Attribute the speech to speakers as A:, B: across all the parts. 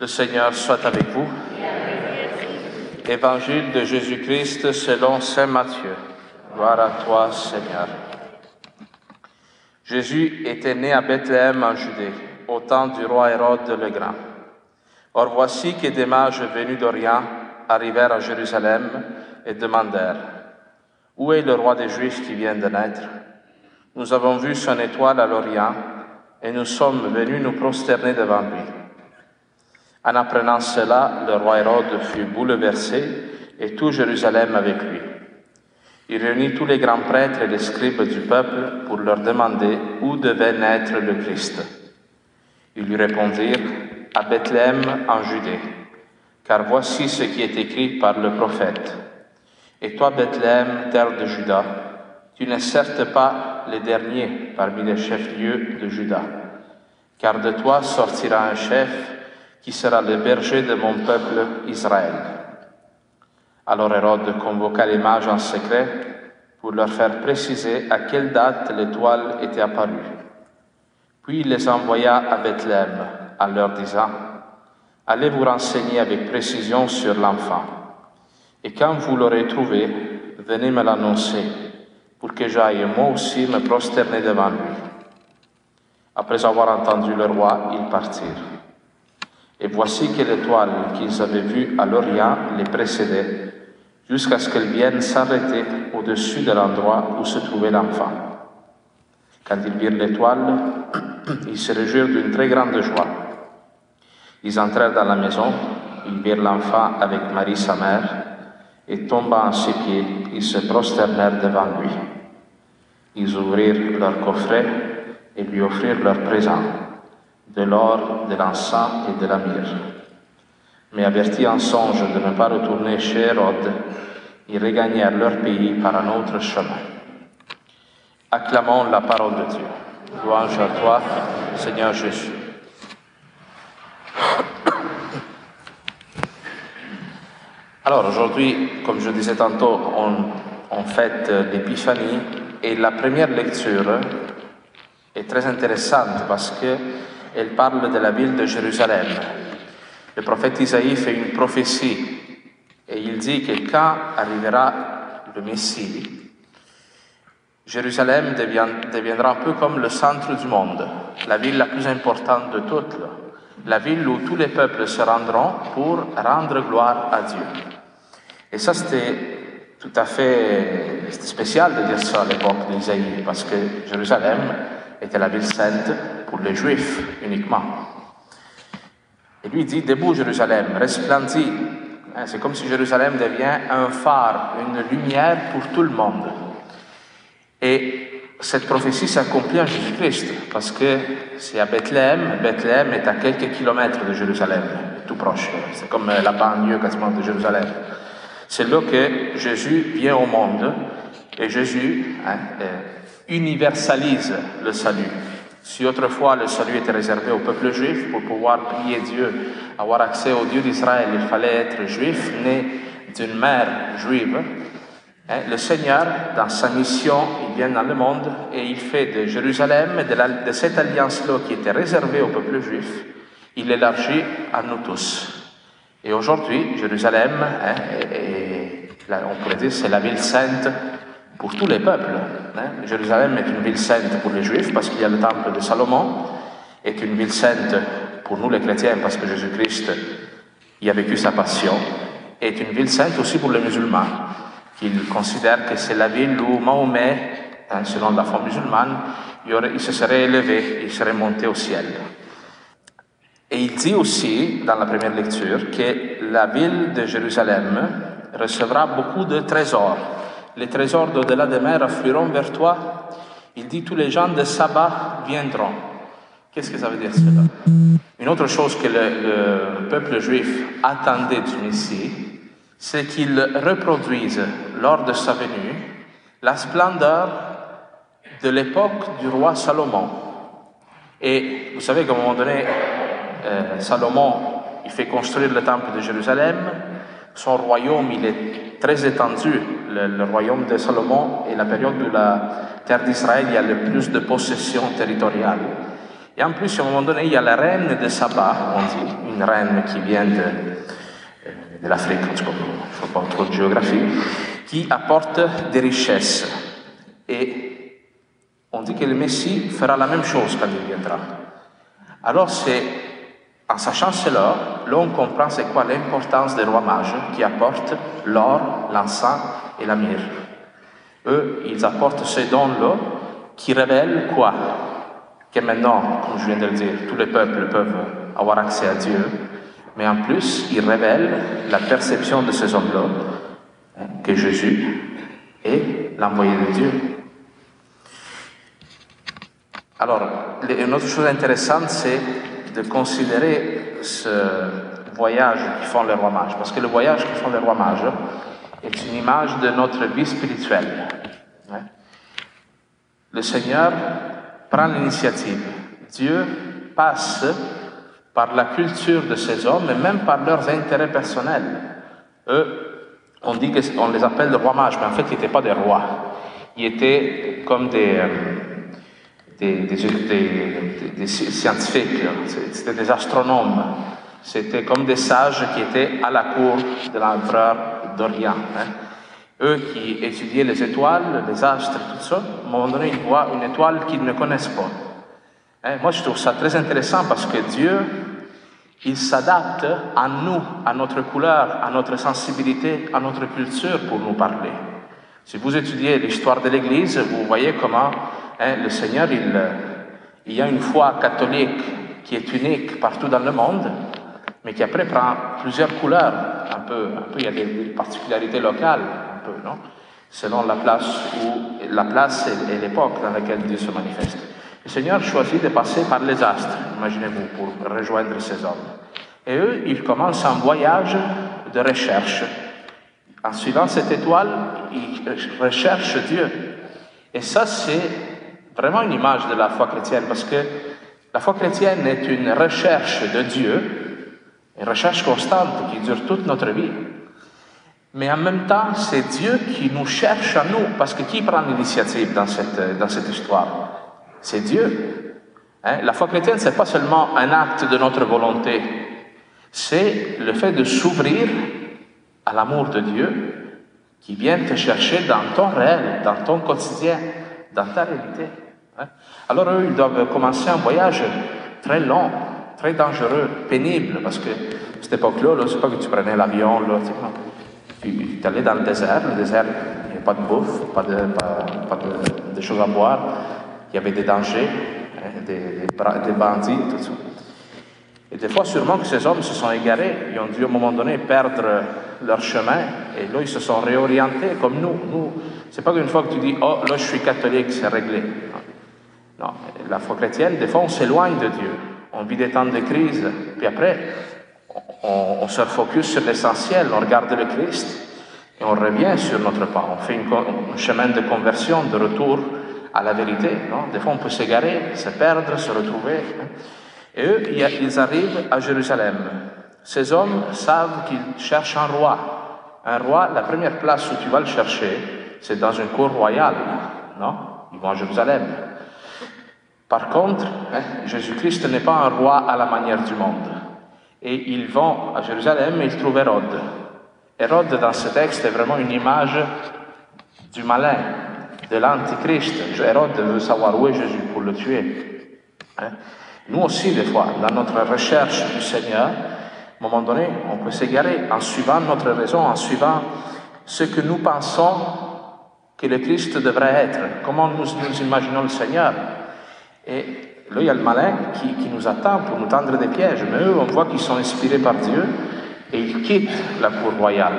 A: Le Seigneur soit avec vous. Évangile de Jésus-Christ selon Saint Matthieu. Gloire à toi, Seigneur. Jésus était né à Bethléem en Judée, au temps du roi Hérode le Grand. Or voici que des mages venus d'Orient arrivèrent à Jérusalem et demandèrent Où est le roi des Juifs qui vient de naître? Nous avons vu son étoile à l'Orient et nous sommes venus nous prosterner devant lui. En apprenant cela, le roi Hérode fut bouleversé et tout Jérusalem avec lui. Il réunit tous les grands prêtres et les scribes du peuple pour leur demander où devait naître le Christ. Ils lui répondirent à Bethléem en Judée, car voici ce qui est écrit par le prophète. Et toi, Bethléem, terre de Juda, tu n'es certes pas le dernier parmi les chefs-lieux de Juda, car de toi sortira un chef qui sera le berger de mon peuple Israël. Alors Hérode convoqua les mages en secret pour leur faire préciser à quelle date l'étoile était apparue. Puis il les envoya à Bethléem en leur disant, Allez vous renseigner avec précision sur l'enfant, et quand vous l'aurez trouvé, venez me l'annoncer, pour que j'aille moi aussi me prosterner devant lui. Après avoir entendu le roi, ils partirent. Et voici que l'étoile qu'ils avaient vue à l'Orient les précédait, jusqu'à ce qu'elle vienne s'arrêter au-dessus de l'endroit où se trouvait l'enfant. Quand ils virent l'étoile, ils se réjouirent d'une très grande joie. Ils entrèrent dans la maison, ils virent l'enfant avec Marie sa mère, et tombant à ses pieds, ils se prosternèrent devant lui. Ils ouvrirent leur coffret et lui offrirent leurs présents de l'or, de l'encens et de la myrrhe. Mais avertis en songe de ne pas retourner chez Hérode, ils regagnèrent leur pays par un autre chemin. Acclamons la parole de Dieu. Louange à toi, Seigneur Jésus. Alors aujourd'hui, comme je disais tantôt, on, on fête l'Épiphanie et la première lecture est très intéressante parce que elle parle de la ville de Jérusalem. Le prophète Isaïe fait une prophétie et il dit que quand arrivera le Messie, Jérusalem deviendra un peu comme le centre du monde, la ville la plus importante de toutes, la ville où tous les peuples se rendront pour rendre gloire à Dieu. Et ça, c'était tout à fait spécial de dire ça à l'époque d'Isaïe, parce que Jérusalem était la ville sainte pour les Juifs uniquement. Et lui dit, debout Jérusalem, resplendis. Hein, c'est comme si Jérusalem devient un phare, une lumière pour tout le monde. Et cette prophétie s'accomplit en Jésus-Christ, parce que c'est à Bethléem. Bethléem est à quelques kilomètres de Jérusalem, tout proche. C'est comme la banlieue quasiment de Jérusalem. C'est là que Jésus vient au monde et Jésus hein, universalise le salut. Si autrefois le salut était réservé au peuple juif, pour pouvoir prier Dieu, avoir accès au Dieu d'Israël, il fallait être juif, né d'une mère juive. Hein, le Seigneur, dans sa mission, il vient dans le monde et il fait de Jérusalem, de, de cette alliance-là qui était réservée au peuple juif, il l'élargit à nous tous. Et aujourd'hui, Jérusalem, hein, on pourrait dire, c'est la ville sainte pour tous les peuples. Hein. Jérusalem est une ville sainte pour les Juifs parce qu'il y a le temple de Salomon, est une ville sainte pour nous les chrétiens parce que Jésus-Christ y a vécu sa passion, est une ville sainte aussi pour les musulmans, qu'ils considèrent que c'est la ville où Mahomet, hein, selon la foi musulmane, il, se serait élevé, il serait monté au ciel. Et il dit aussi, dans la première lecture, que la ville de Jérusalem recevra beaucoup de trésors. Les trésors d'au-delà des mers afflueront vers toi. Il dit, tous les gens de sabbat viendront. Qu'est-ce que ça veut dire cela? Une autre chose que le, le peuple juif attendait du Messie, c'est qu'il reproduise lors de sa venue la splendeur de l'époque du roi Salomon. Et vous savez qu'à un moment donné, euh, Salomon, il fait construire le temple de Jérusalem. Son royaume, il est très étendu. Le, royaume de Salomon est la période où la terre d'Israël, il y a le plus de possessions territoriales. Et en plus, à un moment donné, il y a la reine de Saba, on dit, une reine qui vient de, euh, de l'Afrique, je ne pas trop de géographie, qui apporte des richesses. Et on dit que le Messie fera la même chose quand il viendra. Alors c'est en sachant cela, là on comprend c'est quoi l'importance des rois mages qui apportent l'or, l'encens et la myrrhe. Eux, ils apportent ces dons-là qui révèlent quoi? Que maintenant, comme je viens de le dire, tous les peuples peuvent avoir accès à Dieu, mais en plus, ils révèlent la perception de ces hommes-là, hein, que Jésus est l'envoyé de Dieu. Alors, une autre chose intéressante, c'est de considérer ce voyage qui font les rois mages, parce que le voyage qui font les rois mages est une image de notre vie spirituelle. Le Seigneur prend l'initiative. Dieu passe par la culture de ces hommes et même par leurs intérêts personnels. Eux, on dit qu'on les appelle des rois mages, mais en fait, ils n'étaient pas des rois. Ils étaient comme des, euh, des, scientifiques, c'était des astronomes, c'était comme des sages qui étaient à la cour de l'empereur d'Orient. Hein. Eux qui étudiaient les étoiles, les astres, tout ça, à un moment donné, une étoile qu'ils ne connaissent pas. Hein. Moi, je trouve ça très intéressant parce que Dieu, il s'adapte à nous, à notre couleur, à notre sensibilité, à notre culture pour nous parler. Si vous étudiez l'histoire de l'Église, vous voyez comment Hein, le Seigneur, il, y a une foi catholique qui est unique partout dans le monde, mais qui après prend plusieurs couleurs. Un peu, un peu il y a des, particularités locales, un peu, non? Selon la place, où, la place et, l'époque dans laquelle Dieu se manifeste. Le Seigneur choisit de passer par les astres, imaginez-vous, pour rejoindre ces hommes. Et eux, ils commencent un voyage de recherche. En suivant cette étoile, ils recherchent Dieu. Et ça, c'est vraiment une image de la foi chrétienne, parce que la foi chrétienne est une recherche de Dieu, une recherche constante qui dure toute notre vie. Mais en même temps, c'est Dieu qui nous cherche à nous, parce que qui prend l'initiative dans cette, dans cette histoire? C'est Dieu. Hein? La foi chrétienne, ce n'est pas seulement un acte de notre volonté, c'est le fait de s'ouvrir à l'amour de Dieu qui vient te chercher dans ton réel, dans ton quotidien, dans ta réalité. Hein. Alors eux, ils doivent commencer un voyage très long, très dangereux, pénible, parce que à cette époque-là, -là, c'est pas que tu prenais l'avion, tu, allais dans le désert, le désert, il n'y a pas de bouffe, pas de, choses à boire, il y avait des dangers, hein, des, des, bandits, tout ça. Et des fois, sûrement que ces hommes se sont égarés, ils ont dû à un moment donné perdre leur chemin, et là, ils se sont réorientés comme nous. Nous, c'est pas qu'une fois que tu dis, oh, là, je suis catholique, c'est réglé. Non, la foi chrétienne, des fois, on s'éloigne de Dieu. On vit des temps de crise, puis après, on, se focus sur l'essentiel, on regarde le Christ et on revient sur notre pas. On fait un chemin de conversion, de retour à la vérité. Non? Des fois, on peut s'égarer, se perdre, se retrouver. Hein. Et eux, ils arrivent à Jérusalem. Ces hommes savent qu'ils cherchent un roi. Un roi, la première place où tu vas le chercher, c'est dans une cour royale. Non? Ils vont à Jérusalem. Par contre, hein, Jésus-Christ n'est pas un roi à la manière du monde. Et ils vont à Jérusalem et ils trouvent Hérode. Hérode, dans ce texte, est vraiment une image du malin, de l'antichrist. Hérode veut savoir où est Jésus pour le tuer. Hein. Nous aussi, des fois, dans notre recherche du Seigneur, à un moment donné, on peut s'égarer en suivant notre raison, en suivant ce que nous pensons que le Christ devrait être, comment nous, nous imaginons le Seigneur? Et là, il y a le malin qui, qui, nous attend pour nous tendre des pièges. Mais eux, on voit qu'ils sont inspirés par Dieu et ils quittent la cour royale.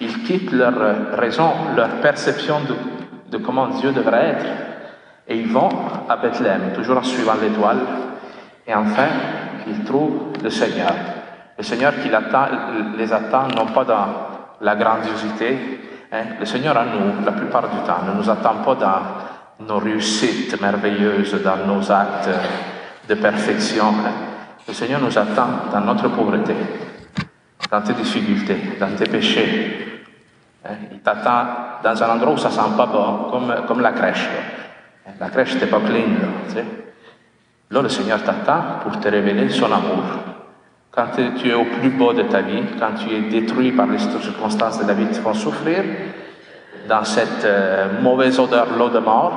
A: Ils quittent leur raison, leur perception de, de comment Dieu devrait être. Et ils vont à Bethléem, toujours en suivant l'étoile. Et enfin, ils trouvent le Seigneur. Le Seigneur qui les attend non pas dans la grandiosité, hein. le Seigneur à nous, la plupart du temps, ne nous attend pas dans nos réussites merveilleuses, dans nos actes de perfection. Le Seigneur nous attend dans notre pauvreté, dans tes difficultés, dans tes péchés. Hein, il t'attend dans un endroit où ça sent pas bon, comme, comme la crèche. La crèche, n'était pas clean. Là, le Seigneur t'attend pour te révéler son amour. Quand tu es au plus beau de ta vie, quand tu es détruit par les circonstances de la vie qui te font souffrir, dans cette euh, mauvaise odeur, l'eau de mort,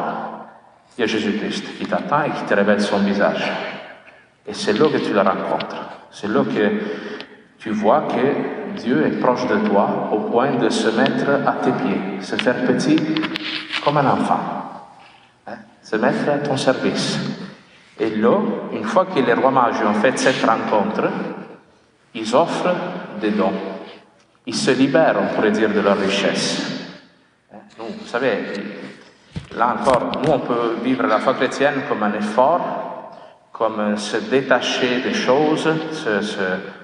A: il y a Jésus-Christ qui t'attend et qui te révèle son visage. Et c'est là que tu le rencontres. C'est là que tu vois que Dieu est proche de toi au point de se mettre à tes pieds, se faire petit comme un enfant, hein, se mettre à ton service. Et là, une fois que les rois mages ont fait cette rencontre, ils offrent des dons. Ils se libèrent, on pourrait dire, de leur richesse. Nous, vous savez, là encore, nous, on peut vivre la foi chrétienne comme un effort comme se détacher des choses,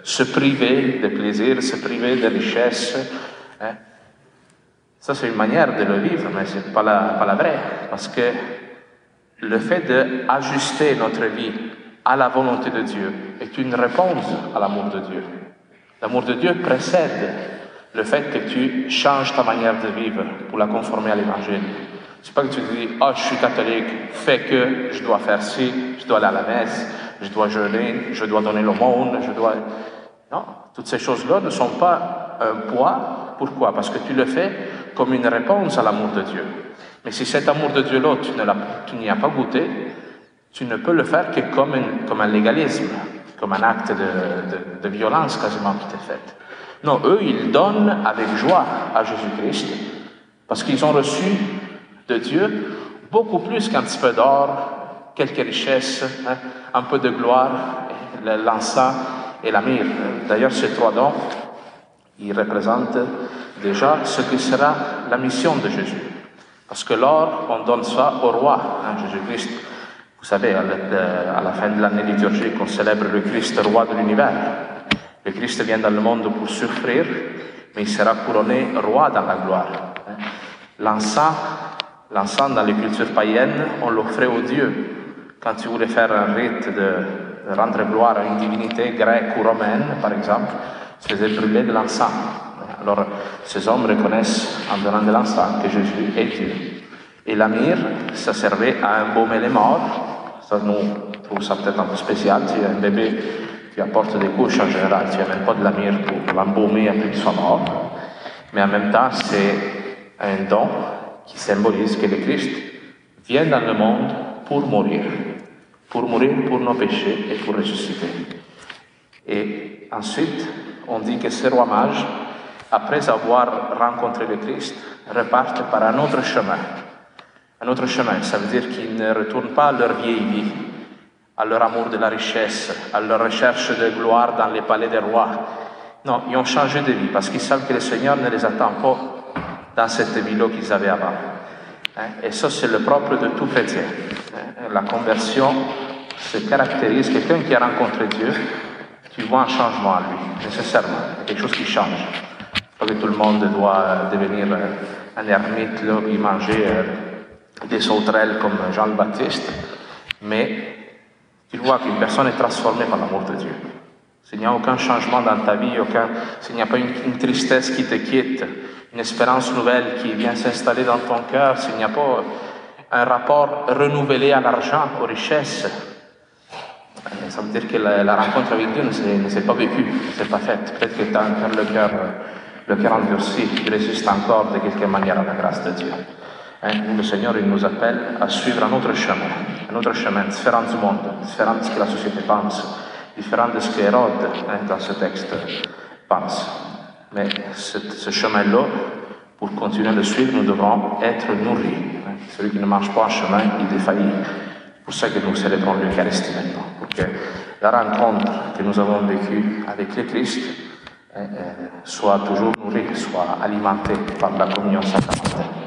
A: se, priver de plaisir, se priver de richesse. Hein. Ça, c'est une manière de le vivre, mais ce n'est pas pas la vraie. Parce que le fait d'ajuster notre vie à la volonté de Dieu est une réponse à l'amour de Dieu. L'amour de Dieu précède le fait que tu changes ta manière de vivre pour la conformer à l'Évangile. C'est pas que tu dis, ah, je suis catholique, fais que je dois faire ci, je dois aller à la messe, je dois jeûner, je dois donner l'aumône, je dois. Non, toutes ces choses-là ne sont pas un poids. Pourquoi? Parce que tu le fais comme une réponse à l'amour de Dieu. Mais si cet amour de Dieu-là, tu n'y as pas goûté, tu ne peux le faire que comme, comme un légalisme, comme un acte de, de violence quasiment qui t'est fait. Non, eux, ils donnent avec joie à Jésus-Christ parce qu'ils ont reçu de Dieu, beaucoup plus qu'un petit peu d'or, quelques richesses, hein, un peu de gloire, l'encens et la myrrhe. D'ailleurs, ces trois dons, ils représentent déjà ce que sera la mission de Jésus. Parce que l'or, on donne ça au roi, hein, Jésus-Christ. Vous savez, à la fin de l'année liturgique, on célèbre le Christ, roi de l'univers. Le Christ vient dans le monde pour souffrir, mais il sera couronné roi dans la gloire. Hein. L'encens L'encens dans les cultures païennes, on l'offrait aux dieux. Quand tu voulais faire un rite de rendre gloire à une divinité grecque ou romaine, par exemple, tu faisais brûler de l'encens. Alors, ces hommes reconnaissent en donnant de l'encens que Jésus est Dieu. Et la myrrhe, ça servait à embaumer les morts. Ça, nous, trouve ça peut-être un peu spécial. As un bébé, tu apportes des couches en général, tu n'amènes pas de la myrrhe pour l'embaumer après soit mort. Mais en même temps, c'est un don qui symbolise que le Christ vient dans le monde pour mourir, pour mourir pour nos péchés et pour ressusciter. Et ensuite, on dit que ces rois mages, après avoir rencontré le Christ, repartent par un autre chemin. Un autre chemin, ça veut dire qu'ils ne retournent pas à leur vieille vie, à leur amour de la richesse, à leur recherche de gloire dans les palais des rois. Non, ils ont changé de vie parce qu'ils savent que le Seigneur ne les attend pas dans cette vie-là qu'ils avaient avant. Hein? Et ça, c'est le propre de tout chrétien. Hein? La conversion se caractérise, quelqu'un qui a rencontré Dieu, tu vois un changement en lui, nécessairement, quelque chose qui change. Pas que tout le monde doit devenir un ermite là, et manger euh, des sauterelles comme Jean le Baptiste, mais tu vois qu'une personne est transformée par l'amour de Dieu. S'il n'y a aucun changement dans ta vie, aucun, s'il n'y a pas une, tristesse qui te quitte, une espérance nouvelle qui vient s'installer dans ton cœur, s'il n'y a pas un rapport renouvelé à l'argent, aux richesses, euh, ça veut dire que la, rencontre avec Dieu ne s'est pas vécue, ne s'est pas faite. Peut-être que tu as le cœur, le cœur endurci, tu résistes encore de quelque manière à la grâce de Dieu. Hein, le Seigneur, il nous appelle à suivre un autre chemin, un autre chemin différent du monde, différent de ce que la société pense, différent de ce que Hérode, hein, dans ce texte, pense. Mais ce, chemin-là, pour continuer à le suivre, nous devons être nourris. Celui qui ne marche pas en chemin, il défaillit. C'est pour ça que nous célébrons l'Eucharistie maintenant, pour que la rencontre que nous avons vécue avec le Christ euh, soit toujours nourrie, soit alimentée par la communion sacramentelle.